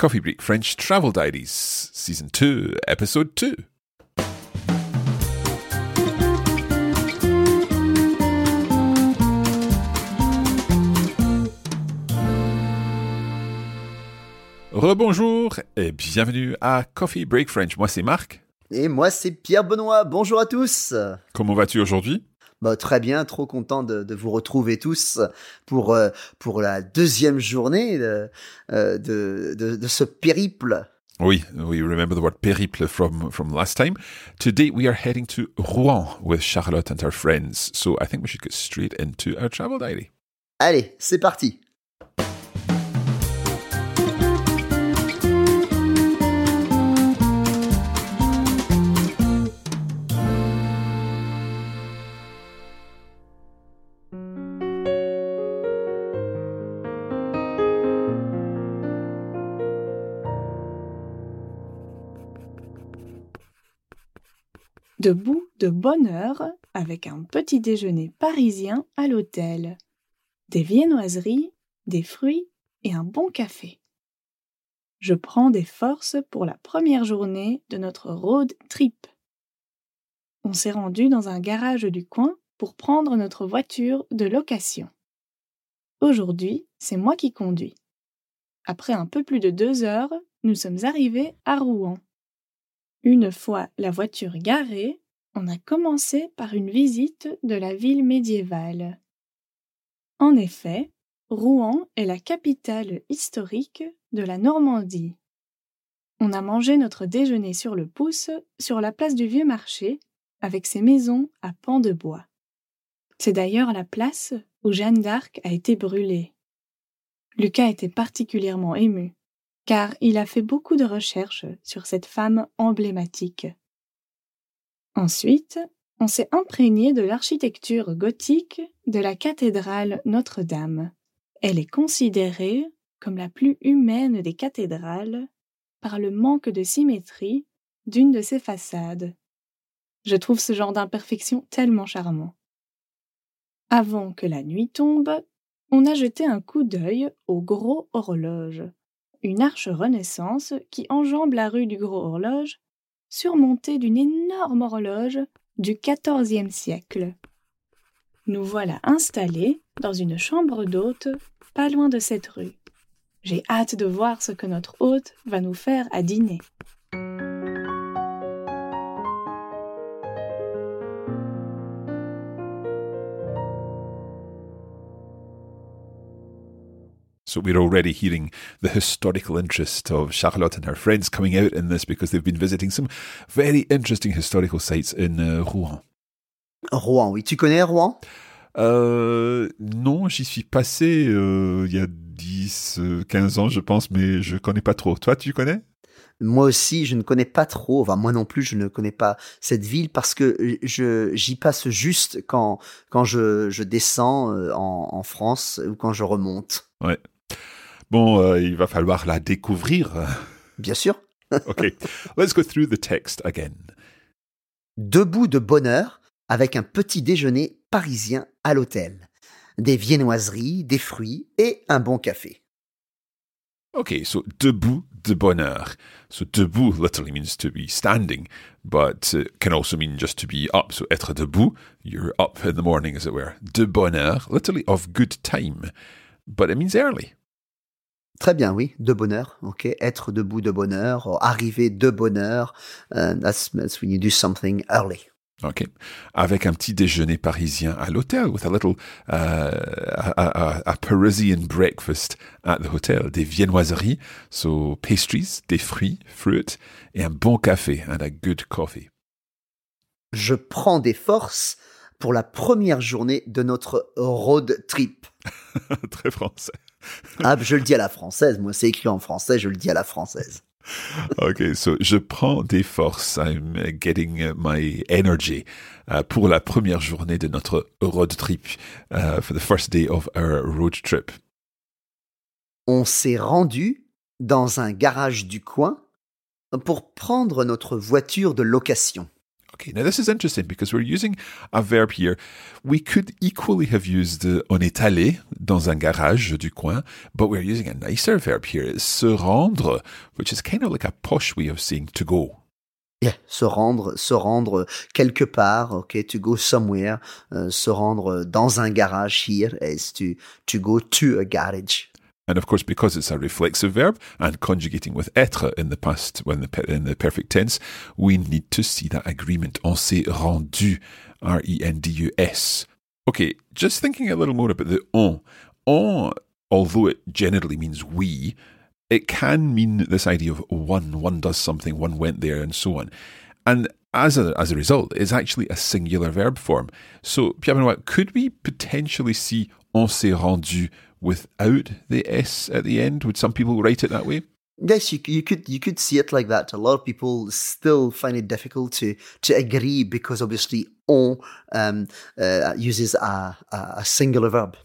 Coffee Break French Travel Diaries, Season 2, Episode 2. Rebonjour et bienvenue à Coffee Break French. Moi c'est Marc. Et moi, c'est Pierre Benoît. Bonjour à tous. Comment vas-tu aujourd'hui? Bah, très bien, trop content de, de vous retrouver tous pour, euh, pour la deuxième journée de, euh, de, de, de ce périple. Oui, we remember the word périple from, from last time. Today we are heading to Rouen with Charlotte and her friends. So I think we should get straight into our travel diary. Allez, c'est parti. Debout de bonne heure avec un petit déjeuner parisien à l'hôtel, des viennoiseries, des fruits et un bon café. Je prends des forces pour la première journée de notre road trip. On s'est rendu dans un garage du coin pour prendre notre voiture de location. Aujourd'hui, c'est moi qui conduis. Après un peu plus de deux heures, nous sommes arrivés à Rouen. Une fois la voiture garée, on a commencé par une visite de la ville médiévale. En effet, Rouen est la capitale historique de la Normandie. On a mangé notre déjeuner sur le pouce sur la place du Vieux Marché avec ses maisons à pans de bois. C'est d'ailleurs la place où Jeanne d'Arc a été brûlée. Lucas était particulièrement ému car il a fait beaucoup de recherches sur cette femme emblématique. Ensuite, on s'est imprégné de l'architecture gothique de la cathédrale Notre-Dame. Elle est considérée comme la plus humaine des cathédrales par le manque de symétrie d'une de ses façades. Je trouve ce genre d'imperfection tellement charmant. Avant que la nuit tombe, on a jeté un coup d'œil au gros horloge une arche Renaissance qui enjambe la rue du Gros Horloge, surmontée d'une énorme horloge du XIVe siècle. Nous voilà installés dans une chambre d'hôte pas loin de cette rue. J'ai hâte de voir ce que notre hôte va nous faire à dîner. So we're already hearing the historical interest of Charlotte and her friends coming out in this because they've been visiting some very interesting historical sites in uh, Rouen. Rouen, oui. Tu connais Rouen? Euh, Non, j'y suis passé euh, il y a 10, 15 ans, je pense, mais je connais pas trop. Toi, tu connais? Moi aussi, je ne connais pas trop. Enfin, moi non plus, je ne connais pas cette ville parce que je j'y passe juste quand quand je, je descends euh, en, en France ou quand je remonte. Ouais. Bon, euh, il va falloir la découvrir. Bien sûr. ok, let's go through the text again. Debout de bonne heure avec un petit déjeuner parisien à l'hôtel. Des viennoiseries, des fruits et un bon café. Okay, so debout de bonne heure. So debout literally means to be standing, but can also mean just to be up. So être debout, you're up in the morning, as it were. De bonne heure, literally of good time, but it means early. Très bien, oui, de bonheur, ok. Être debout de bonheur, or arriver de bonheur. Uh, that's, that's when you do something early. Ok. Avec un petit déjeuner parisien à l'hôtel, with a little uh, a, a, a, Parisian breakfast at the hotel. Des viennoiseries, so pastries, des fruits, fruit, et un bon café, and a good coffee. Je prends des forces pour la première journée de notre road trip. Très français. Ah, je le dis à la française. Moi, c'est écrit en français, je le dis à la française. Okay, so je prends des forces. I'm getting my energy uh, pour la première journée de notre road trip, uh, for the first day of our road trip. On s'est rendu dans un garage du coin pour prendre notre voiture de location. Okay, now this is interesting because we're using a verb here. We could equally have used uh, on est allé dans un garage du coin, but we're using a nicer verb here. It's se rendre, which is kind of like a posh way of saying to go. Yeah, se rendre, se rendre quelque part, okay, to go somewhere, euh, se rendre dans un garage here is to, to go to a garage. And of course, because it's a reflexive verb and conjugating with être in the past, when the, in the perfect tense, we need to see that agreement. On s'est rendu, R-E-N-D-U-S. Okay, just thinking a little more about the on. On, although it generally means we, it can mean this idea of one, one does something, one went there, and so on. And as a, as a result, it's actually a singular verb form. So, Pierre Benoit, could we potentially see on s'est rendu without the S at the end? Would some people write it that way? Yes, you, you could you could see it like that. A lot of people still find it difficult to to agree because obviously on um, uh, uses a, a singular verb.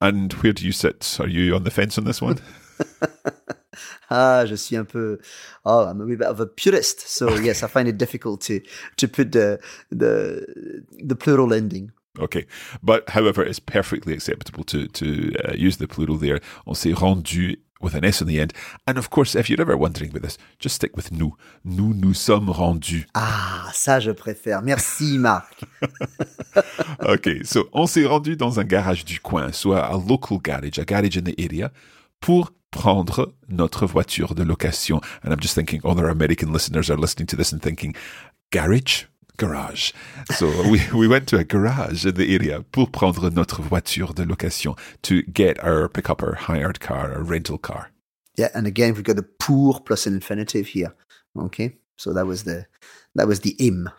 And where do you sit? Are you on the fence on this one? ah, je suis un peu. Oh, I'm a bit of a purist, so yes, I find it difficult to to put the the the plural ending. Okay, but however, it's perfectly acceptable to to uh, use the plural there. On s'est rendu with an S on the end. And of course, if you're ever wondering about this, just stick with nous. Nous nous sommes rendus. Ah, ça je préfère. Merci Marc. okay, so on s'est rendu dans un garage du coin, soit a local garage, a garage in the area, pour prendre notre voiture de location. And I'm just thinking, other American listeners are listening to this and thinking, garage? Garage. So we, we went to a garage in the area pour prendre notre voiture de location to get our pickup, our hired car, our rental car. Yeah, and again we've got the pour plus an infinitive here. Okay, so that was the that was the im.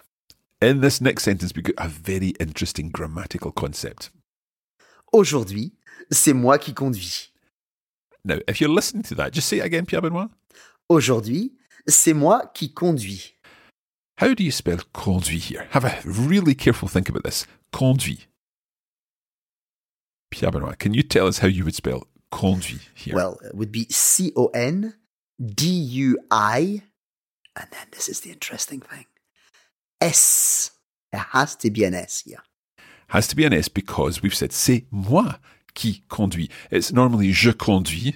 In this next sentence, we got a very interesting grammatical concept. Aujourd'hui, c'est moi qui conduis. Now, if you're listening to that, just say it again, Pierre Benoit. Aujourd'hui, c'est moi qui conduis. How do you spell conduit here? Have a really careful think about this. Conduit. Pierre Benoit, can you tell us how you would spell conduit here? Well, it would be C O N D U I, and then this is the interesting thing S. It has to be an S here. Has to be an S because we've said c'est moi qui conduis. It's normally je conduis,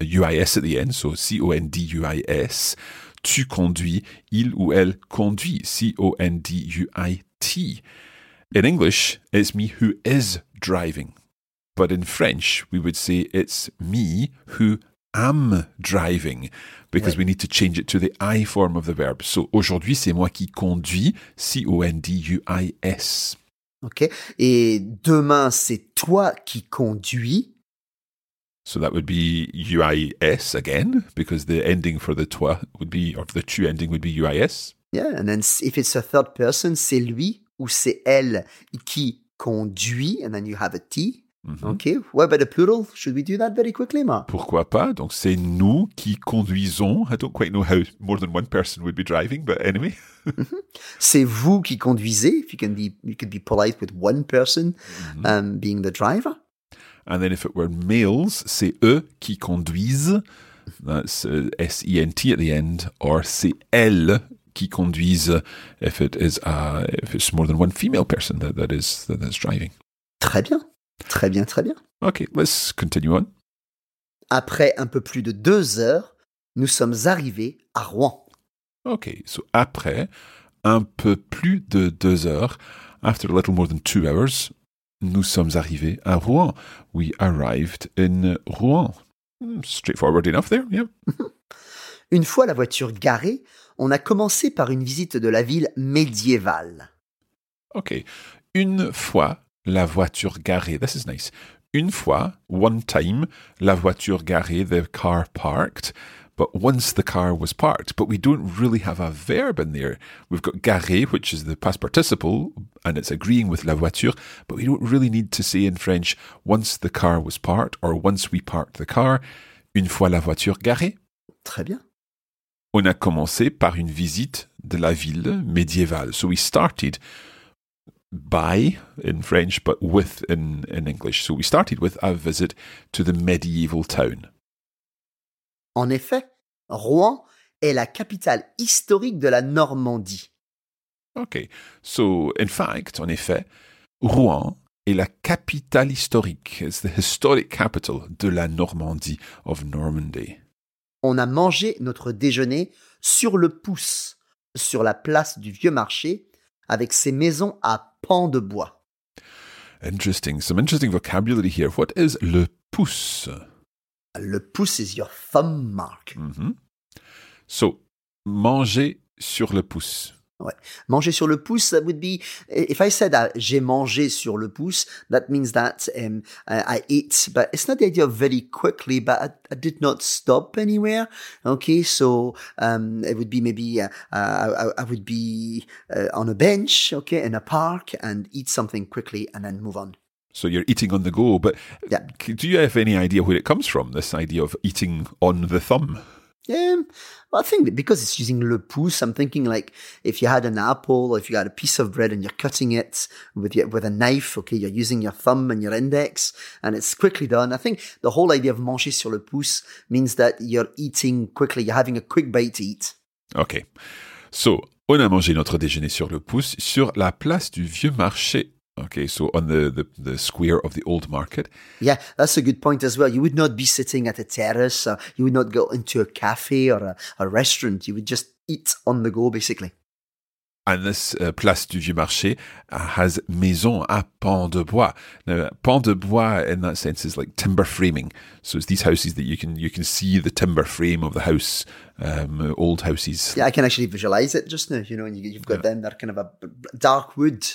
UIS at the end, so C O N D U I S. Tu conduis, il ou elle conduit, C O N D U I T. In English, it's me who is driving. But in French, we would say it's me who am driving because Ouais. we need to change it to the I form of the verb. So aujourd'hui, c'est moi qui conduis, C O N D U I S. Ok. Et demain, c'est toi qui conduis. So that would be UIS again, because the ending for the toi would be, or the tu ending would be UIS. Yeah, and then if it's a third person, c'est lui ou c'est elle qui conduit, and then you have a T. Mhm. Okay. What about the plural? Should we do that very quickly, Mark? Pourquoi pas? Donc c'est nous qui conduisons. I don't quite know how more than one person would be driving, but anyway. C'est vous qui conduisez. If you can be, you could be polite with one person um, being the driver. And then if it were males, c'est eux qui conduisent. That's uh, S-E-N-T at the end. Or c'est elles qui conduisent if it is uh, if it's more than one female person that, that is that, that's driving. Très bien. Très bien, très bien. Okay, let's continue on. Après un peu plus de deux heures, nous sommes arrivés à Rouen. Okay, so après un peu plus de deux heures, after a little more than two hours, nous sommes arrivés à Rouen. We arrived in Rouen. Hmm, Straightforward enough there, yeah. Une fois la voiture garée, on a commencé par une visite de la ville médiévale. Okay. Une fois la voiture garée, this is nice. Une fois, one time, la voiture garée, the car parked. but once the car was parked. But we don't really have a verb in there. We've got garer, which is the past participle, and it's agreeing with la voiture, but we don't really need to say in French once the car was parked or once we parked the car, une fois la voiture garée. Très bien. On a commencé par une visite de la ville médiévale. So we started by in French, but with in, in English. So we started with a visit to the medieval town. En effet, Rouen est la capitale historique de la Normandie. Okay, so in fact, en effet, Rouen est la capitale historique. It's the historic capital de la Normandie, of Normandy. On a mangé notre déjeuner sur le pouce, sur la place du vieux marché, avec ses maisons à de bois. Interesting. Some interesting vocabulary here. What is le pouce? Le pouce is your thumb mark. Mhm. So, manger sur le pouce. Manger sur le pouce, that would be, if I said that j'ai mangé sur le pouce, that means that um, I, I ate, but it's not the idea of very quickly, but I, I did not stop anywhere. Okay, so um, it would be maybe uh, uh, I, I would be uh, on a bench, okay, in a park, and eat something quickly and then move on. So you're eating on the go, but Yeah. do you have any idea where it comes from, this idea of eating on the thumb? Um, well, I think because it's using le pouce, I'm thinking like if you had an apple or if you had a piece of bread and you're cutting it with your, with a knife, okay, you're using your thumb and your index and it's quickly done. I think the whole idea of manger sur le pouce means that you're eating quickly, you're having a quick bite to eat. Okay. So, on a mangé notre déjeuner sur le pouce sur la place du vieux marché. Okay, so on the, the, the square of the old market. Yeah, that's a good point as well. You would not be sitting at a terrace, or you would not go into a cafe or a, a restaurant. You would just eat on the go, basically. And this uh, place du vieux marché uh, has maison à pan de bois. Now, pan de bois in that sense is like timber framing. So it's these houses that you can you can see the timber frame of the house, um, old houses. Yeah, I can actually visualize it just now, you know, and you, you've got them, they're kind of a dark wood.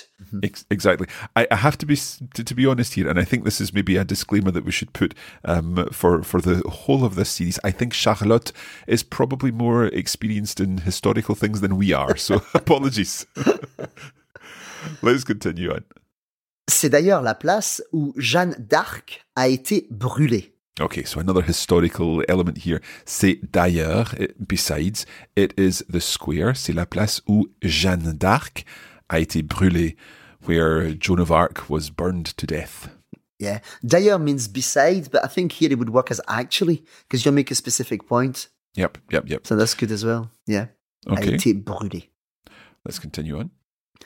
Ex- exactly. I, I have to be to, to be honest here, and I think this is maybe a disclaimer that we should put um, for for the whole of this series. I think Charlotte is probably more experienced in historical things than we are, so apologies. Let's continue on. C'est d'ailleurs la place où Jeanne d'Arc a été brûlée. Okay, so another historical element here. C'est d'ailleurs, it- besides, it is the square, c'est la place où Jeanne d'Arc a été brûlée, where Joan of Arc was burned to death. Yeah. D'ailleurs means besides, but I think here it would work as actually, because you'll make a specific point. Yep, yep, yep. So that's good as well. Yeah. A Okay, été brûlée. let's continue on.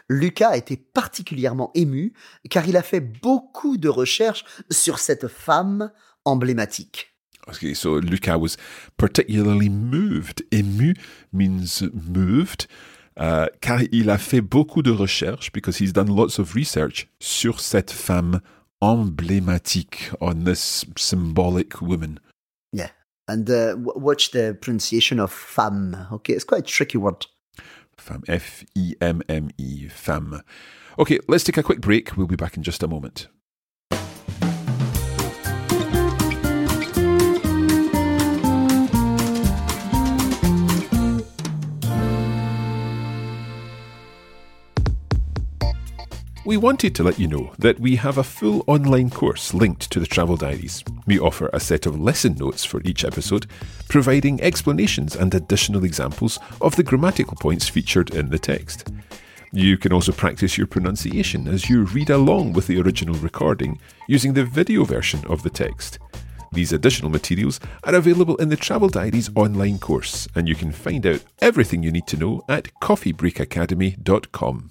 Lucas a été particulièrement ému car il a fait beaucoup de recherches sur cette femme emblématique. Okay, so Lucas was particularly moved. Ému means moved. Uh, car il a fait beaucoup de recherches because he's done lots of research sur cette femme emblématique, on this symbolic woman. Yeah. And uh, w- watch the pronunciation of femme. Okay, it's quite a tricky word. Femme. F E M M E. Femme. Okay, let's take a quick break. We'll be back in just a moment. We wanted to let you know that we have a full online course linked to the Travel Diaries. We offer a set of lesson notes for each episode, providing explanations and additional examples of the grammatical points featured in the text. You can also practice your pronunciation as you read along with the original recording using the video version of the text. These additional materials are available in the Travel Diaries online course, and you can find out everything you need to know at coffeebreakacademy.com.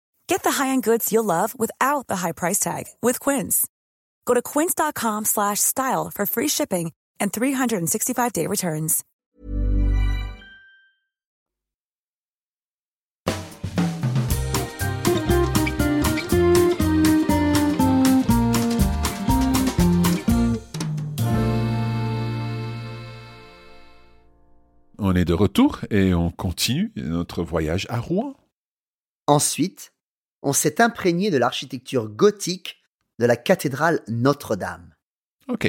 Get the high-end goods you'll love without the high price tag with Quince. Go to quince.com slash style for free shipping and 365-day returns. On est de retour et on continue notre voyage à Rouen. Ensuite, on s'est imprégné de l'architecture gothique de la cathédrale Notre-Dame. Ok,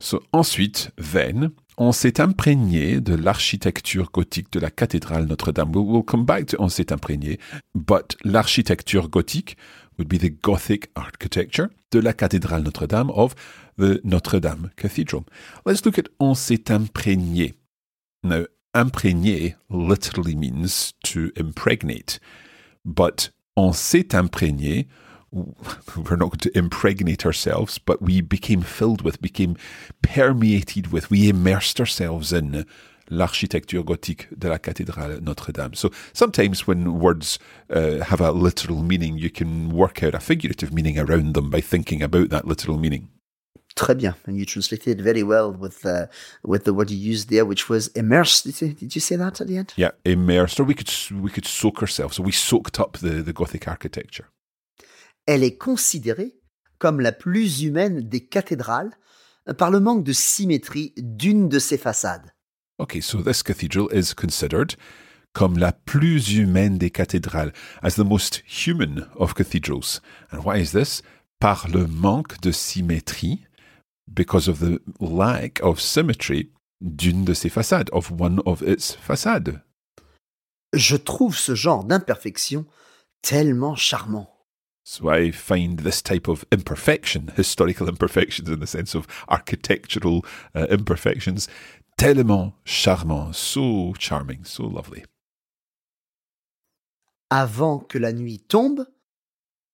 so ensuite, then, on s'est imprégné de l'architecture gothique de la cathédrale Notre-Dame. We'll, we'll come back to on s'est imprégné, but l'architecture gothique would be the Gothic architecture de la cathédrale Notre-Dame of the Notre-Dame Cathedral. Let's look at on s'est imprégné. Now, imprégné literally means to impregnate, but on s'est imprégné we're not going to impregnate ourselves, but we became filled with, became permeated with, we immersed ourselves in l'architecture gothique de la cathédrale Notre-Dame. So sometimes when words uh, have a literal meaning, you can work out a figurative meaning around them by thinking about that literal meaning. Très bien. And you translated very well with uh, with the word you used there, which was immersed. Did you, did you say that at the end? Yeah, immersed, or we could we could soak ourselves. So we soaked up the, the Gothic architecture. Elle est considérée comme la plus humaine des cathédrales par le manque de symétrie d'une de ses façades. Okay, so this cathedral is considered comme la plus humaine des cathédrales, as the most human of cathedrals. And why is this? Par le manque de symétrie, because of the lack of symmetry d'une de ses façades, of one of its façades. Je trouve ce genre d'imperfection tellement charmant. So I find this type of imperfection, historical imperfections in the sense of architectural uh, imperfections, tellement charmant, so charming, so lovely. Avant que la nuit tombe,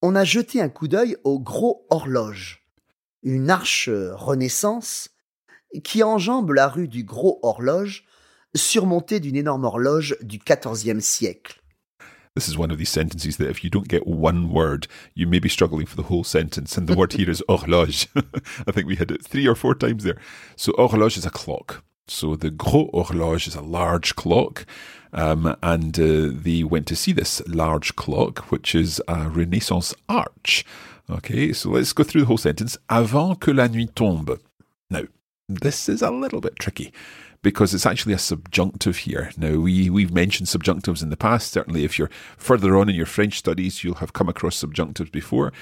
on a jeté un coup d'œil au gros horloge, une arche Renaissance qui enjambe la rue du Gros Horloge, surmontée d'une énorme horloge du XIVe siècle. This is one of these sentences that if you don't get one word, you may be struggling for the whole sentence. And the word here is horloge. I think we had it three or four times there. So horloge is a clock. So the Gros Horloge is a large clock. Um, and uh, they went to see this large clock, which is a Renaissance arch. Okay, so let's go through the whole sentence. Avant que la nuit tombe. Now, this is a little bit tricky because it's actually a subjunctive here. Now, we, we've mentioned subjunctives in the past. Certainly, if you're further on in your French studies, you'll have come across subjunctives before.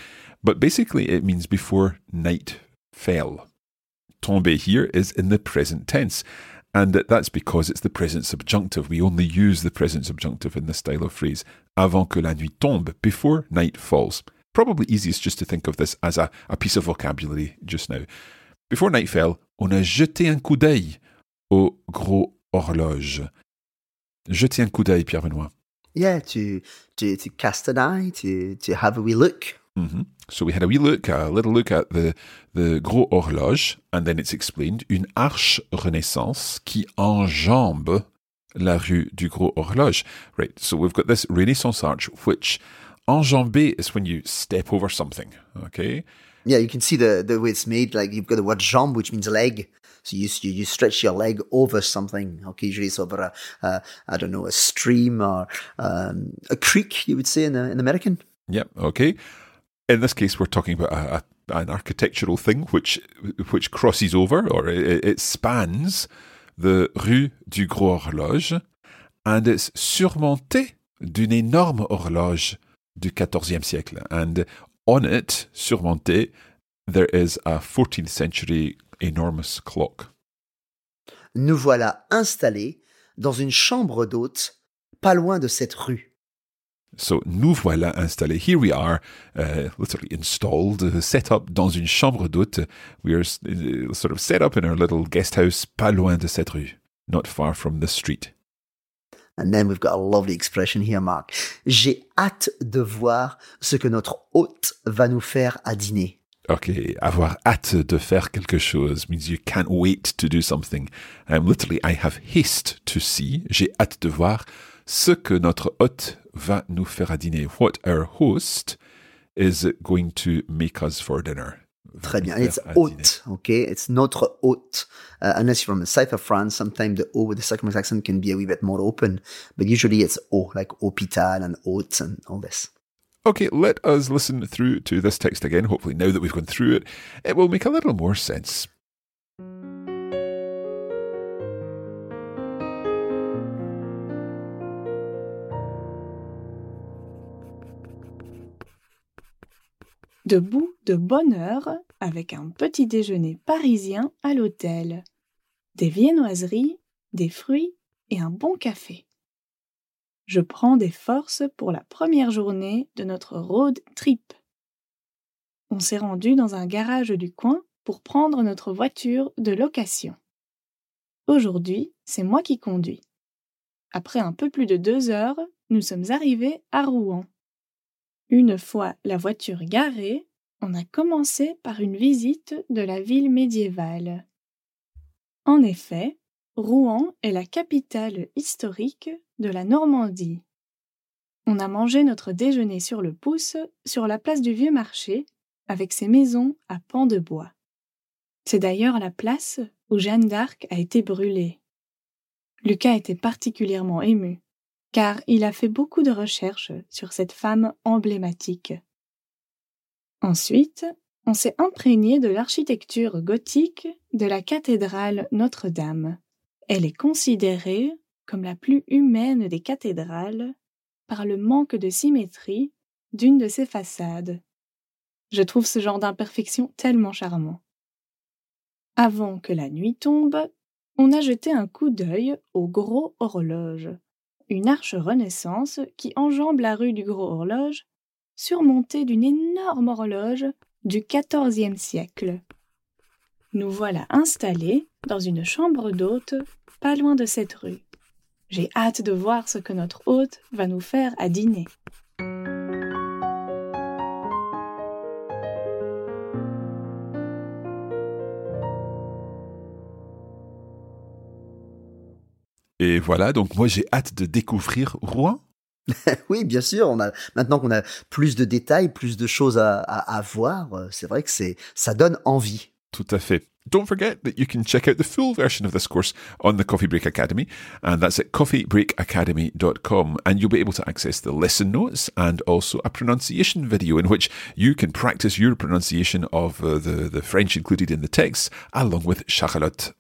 But basically, it means before night fell. Tombe here is in the present tense. And that's because it's the present subjunctive. We only use the present subjunctive in this style of phrase. Avant que la nuit tombe, before night falls. Probably easiest just to think of this as a, a piece of vocabulary just now. Before night fell, on a jeté un coup d'œil au gros horloge. Jeter un coup d'œil, Pierre Benoit. Yeah, to, to, to cast an eye, to, to have a wee look. Mm-hmm. So we had a wee look, a little look at the, the gros horloge, and then it's explained, une arche Renaissance qui enjambe la rue du Gros Horloge. Right, so we've got this Renaissance arch, which enjamber is when you step over something, okay? Yeah, you can see the, the way it's made. Like you've got the word jambe, which means leg. So you, you, you stretch your leg over something. Okay, usually it's over a, a I don't know, a stream or um, a creek, you would say in, a, in American. Yep, okay. In this case, we're talking about a, a an architectural thing which which crosses over or it, it spans the rue du Gros Horloge and it's surmonté d'une énorme horloge du XIVe siècle. And on it, surmonté, there is a 14th century enormous clock. Nous voilà installés dans une chambre d'hôte pas loin de cette rue. So, nous voilà installés. Here we are, uh, literally installed, uh, set up dans une chambre d'hôte. We are uh, sort of set up in our little guest house, pas loin de cette rue, not far from the street. And then we've got a lovely expression here, Mark. J'ai hâte de voir ce que notre hôte va nous faire à dîner. Okay, avoir hâte de faire quelque chose means you can't wait to do something. Um, literally, I have haste to see. J'ai hâte de voir ce que notre hôte va nous faire à dîner. What our host is going to make us for dinner. Très bien. It's hôte, okay? It's notre hôte. Uh, unless you're from the south of France, sometimes the O with the circumflex accent can be a wee bit more open. But usually it's O, like hôpital and hôte and all this. Okay, let us listen through to this text again. Hopefully, now that we've gone through it, it will make a little more sense. Debout de bonne heure avec un petit déjeuner parisien à l'hôtel, des viennoiseries, des fruits et un bon café. Je prends des forces pour la première journée de notre road trip. On s'est rendu dans un garage du coin pour prendre notre voiture de location. Aujourd'hui, c'est moi qui conduis. Après un peu plus de deux heures, nous sommes arrivés à Rouen. Une fois la voiture garée, on a commencé par une visite de la ville médiévale. En effet, Rouen est la capitale historique de la Normandie. On a mangé notre déjeuner sur le pouce sur la place du Vieux Marché avec ses maisons à pans de bois. C'est d'ailleurs la place où Jeanne d'Arc a été brûlée. Lucas était particulièrement ému, car il a fait beaucoup de recherches sur cette femme emblématique. Ensuite, on s'est imprégné de l'architecture gothique de la cathédrale Notre-Dame. Elle est considérée comme la plus humaine des cathédrales par le manque de symétrie d'une de ses façades. Je trouve ce genre d'imperfection tellement charmant. Avant que la nuit tombe, on a jeté un coup d'œil au Gros Horloge, une arche Renaissance qui enjambe la rue du Gros Horloge, surmontée d'une énorme horloge du XIVe siècle. Nous voilà installés dans une chambre d'hôte pas loin de cette rue. J'ai hâte de voir ce que notre hôte va nous faire à dîner. Et voilà, donc moi j'ai hâte de découvrir Rouen. oui, bien sûr. On a maintenant qu'on a plus de détails, plus de choses à, à, à voir. euh, C'est vrai que c'est ça donne envie. Tout à fait. Don't forget that you can check out the full version of this course on the Coffee Break Academy, and that's at coffeebreakacademy.com. And you'll be able to access the lesson notes and also a pronunciation video in which you can practice your pronunciation of uh, the, the French included in the text, along with Charlotte.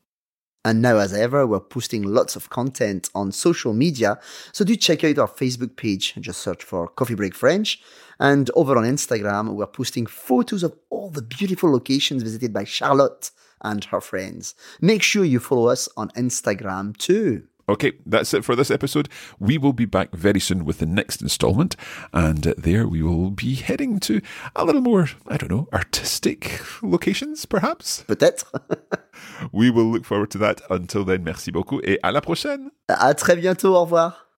And now, as ever, we're posting lots of content on social media. So do check out our Facebook page. Just search for Coffee Break French. And over on Instagram, we're posting photos of all the beautiful locations visited by Charlotte and her friends. Make sure you follow us on Instagram too. Okay, that's it for this episode. We will be back very soon with the next installment, and there we will be heading to a little more, I don't know, artistic locations, perhaps. Peut-être. We will look forward to that. Until then, merci beaucoup et à la prochaine. à très bientôt. Au revoir.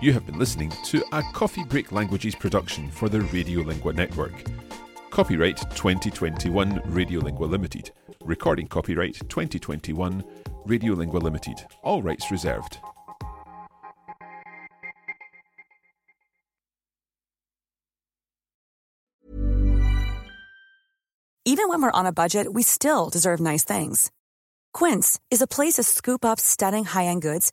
You have been listening to a Coffee Break Languages production for the Radiolingua Network. Copyright 2021 Radiolingua Limited. Recording copyright 2021 Radiolingua Limited. All rights reserved. Even when we're on a budget, we still deserve nice things. Quince is a place to scoop up stunning high-end goods